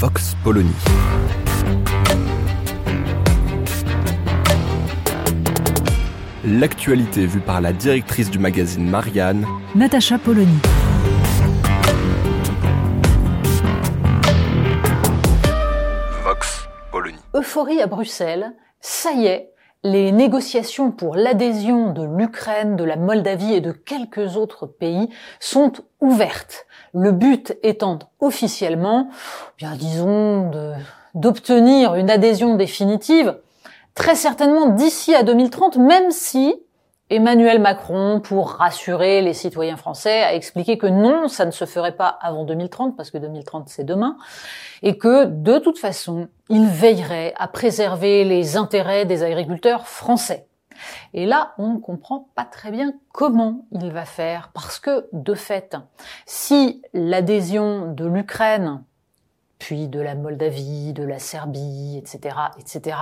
Vox Polony. L'actualité vue par la directrice du magazine Marianne, Natacha Polony. Vox Polony. Euphorie à Bruxelles, ça y est, les négociations pour l'adhésion de l'Ukraine, de la Moldavie et de quelques autres pays sont ouvertes. Le but étant officiellement, bien disons, d'obtenir une adhésion définitive, très certainement d'ici à 2030, même si Emmanuel Macron, pour rassurer les citoyens français, a expliqué que non, ça ne se ferait pas avant 2030, parce que 2030 c'est demain, et que de toute façon, il veillerait à préserver les intérêts des agriculteurs français. Et là, on ne comprend pas très bien comment il va faire, parce que de fait, si l'adhésion de l'Ukraine puis de la Moldavie, de la Serbie, etc., etc.,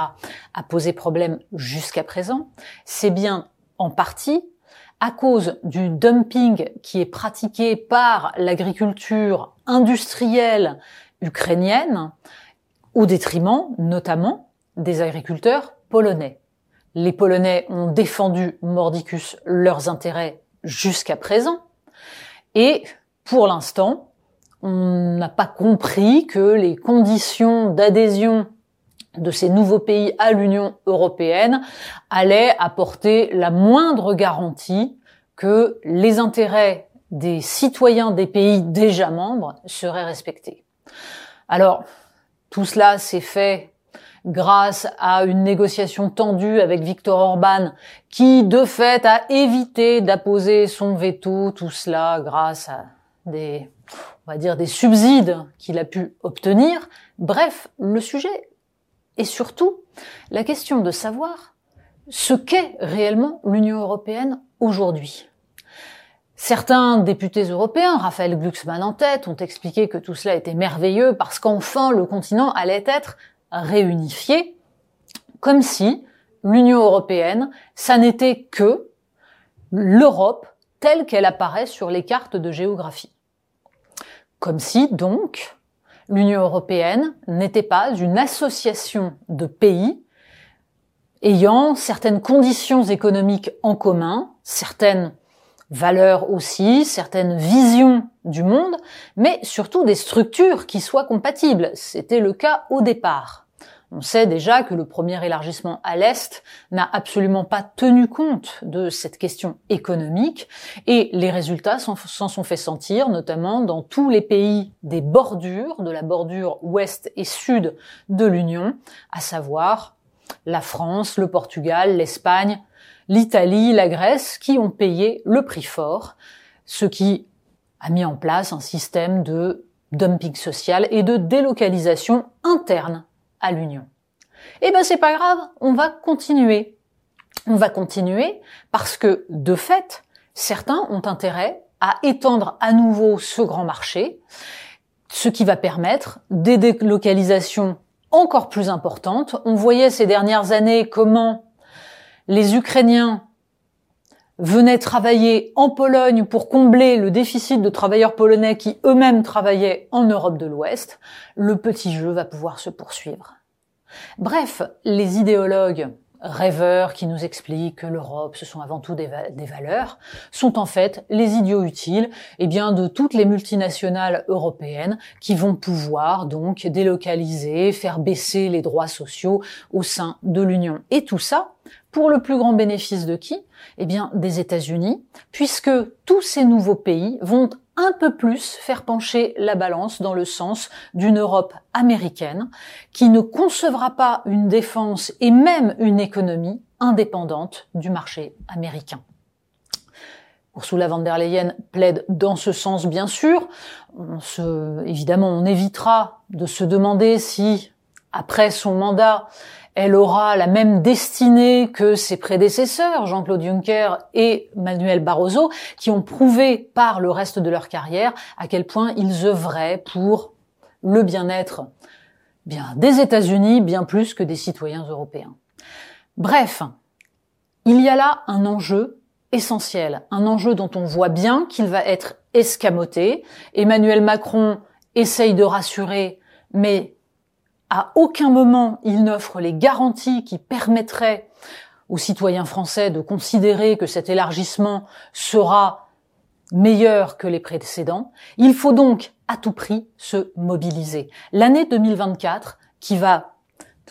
a posé problème jusqu'à présent, c'est bien en partie à cause du dumping qui est pratiqué par l'agriculture industrielle ukrainienne au détriment notamment des agriculteurs polonais. Les Polonais ont défendu mordicus leurs intérêts jusqu'à présent et pour l'instant, on n'a pas compris que les conditions d'adhésion de ces nouveaux pays à l'Union européenne allaient apporter la moindre garantie que les intérêts des citoyens des pays déjà membres seraient respectés. Alors, tout cela s'est fait grâce à une négociation tendue avec Viktor Orban qui, de fait, a évité d'apposer son veto, tout cela grâce à des, on va dire, des subsides qu'il a pu obtenir. Bref, le sujet est surtout la question de savoir ce qu'est réellement l'Union européenne aujourd'hui. Certains députés européens, Raphaël Glucksmann en tête, ont expliqué que tout cela était merveilleux parce qu'enfin le continent allait être réunifié, comme si l'Union européenne, ça n'était que l'Europe telle qu'elle apparaît sur les cartes de géographie. Comme si, donc, l'Union européenne n'était pas une association de pays ayant certaines conditions économiques en commun, certaines valeurs aussi, certaines visions du monde, mais surtout des structures qui soient compatibles. C'était le cas au départ. On sait déjà que le premier élargissement à l'Est n'a absolument pas tenu compte de cette question économique et les résultats s'en sont fait sentir, notamment dans tous les pays des bordures, de la bordure ouest et sud de l'Union, à savoir la France, le Portugal, l'Espagne, l'Italie, la Grèce, qui ont payé le prix fort, ce qui a mis en place un système de dumping social et de délocalisation interne à l'Union. Eh ben c'est pas grave, on va continuer. On va continuer parce que de fait, certains ont intérêt à étendre à nouveau ce grand marché, ce qui va permettre des délocalisations encore plus importantes. On voyait ces dernières années comment les Ukrainiens venaient travailler en Pologne pour combler le déficit de travailleurs polonais qui eux-mêmes travaillaient en Europe de l'Ouest, le petit jeu va pouvoir se poursuivre. Bref, les idéologues rêveurs qui nous expliquent que l'Europe, ce sont avant tout des, va- des valeurs, sont en fait les idiots utiles eh bien, de toutes les multinationales européennes qui vont pouvoir donc délocaliser, faire baisser les droits sociaux au sein de l'Union. Et tout ça pour le plus grand bénéfice de qui? Eh bien, des États-Unis, puisque tous ces nouveaux pays vont un peu plus faire pencher la balance dans le sens d'une Europe américaine qui ne concevra pas une défense et même une économie indépendante du marché américain. Ursula von der Leyen plaide dans ce sens, bien sûr. On évidemment, on évitera de se demander si, après son mandat, elle aura la même destinée que ses prédécesseurs, Jean-Claude Juncker et Manuel Barroso, qui ont prouvé par le reste de leur carrière à quel point ils œuvraient pour le bien-être bien des États-Unis, bien plus que des citoyens européens. Bref, il y a là un enjeu essentiel, un enjeu dont on voit bien qu'il va être escamoté. Emmanuel Macron essaye de rassurer, mais à aucun moment il n'offre les garanties qui permettraient aux citoyens français de considérer que cet élargissement sera meilleur que les précédents. Il faut donc à tout prix se mobiliser. L'année 2024, qui va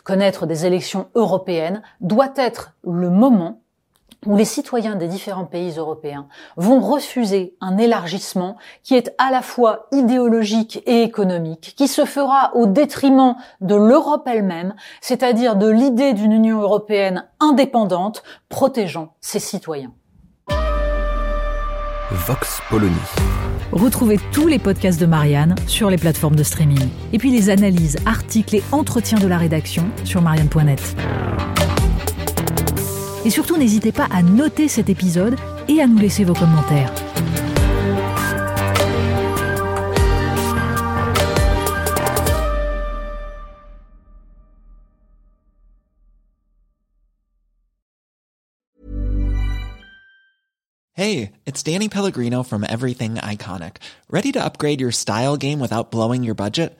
connaître des élections européennes, doit être le moment où les citoyens des différents pays européens vont refuser un élargissement qui est à la fois idéologique et économique, qui se fera au détriment de l'Europe elle-même, c'est-à-dire de l'idée d'une Union européenne indépendante protégeant ses citoyens. Vox Polony. Retrouvez tous les podcasts de Marianne sur les plateformes de streaming. Et puis les analyses, articles et entretiens de la rédaction sur marianne.net. Et surtout, n'hésitez pas à noter cet épisode et à nous laisser vos commentaires. Hey, it's Danny Pellegrino from Everything Iconic. Ready to upgrade your style game without blowing your budget?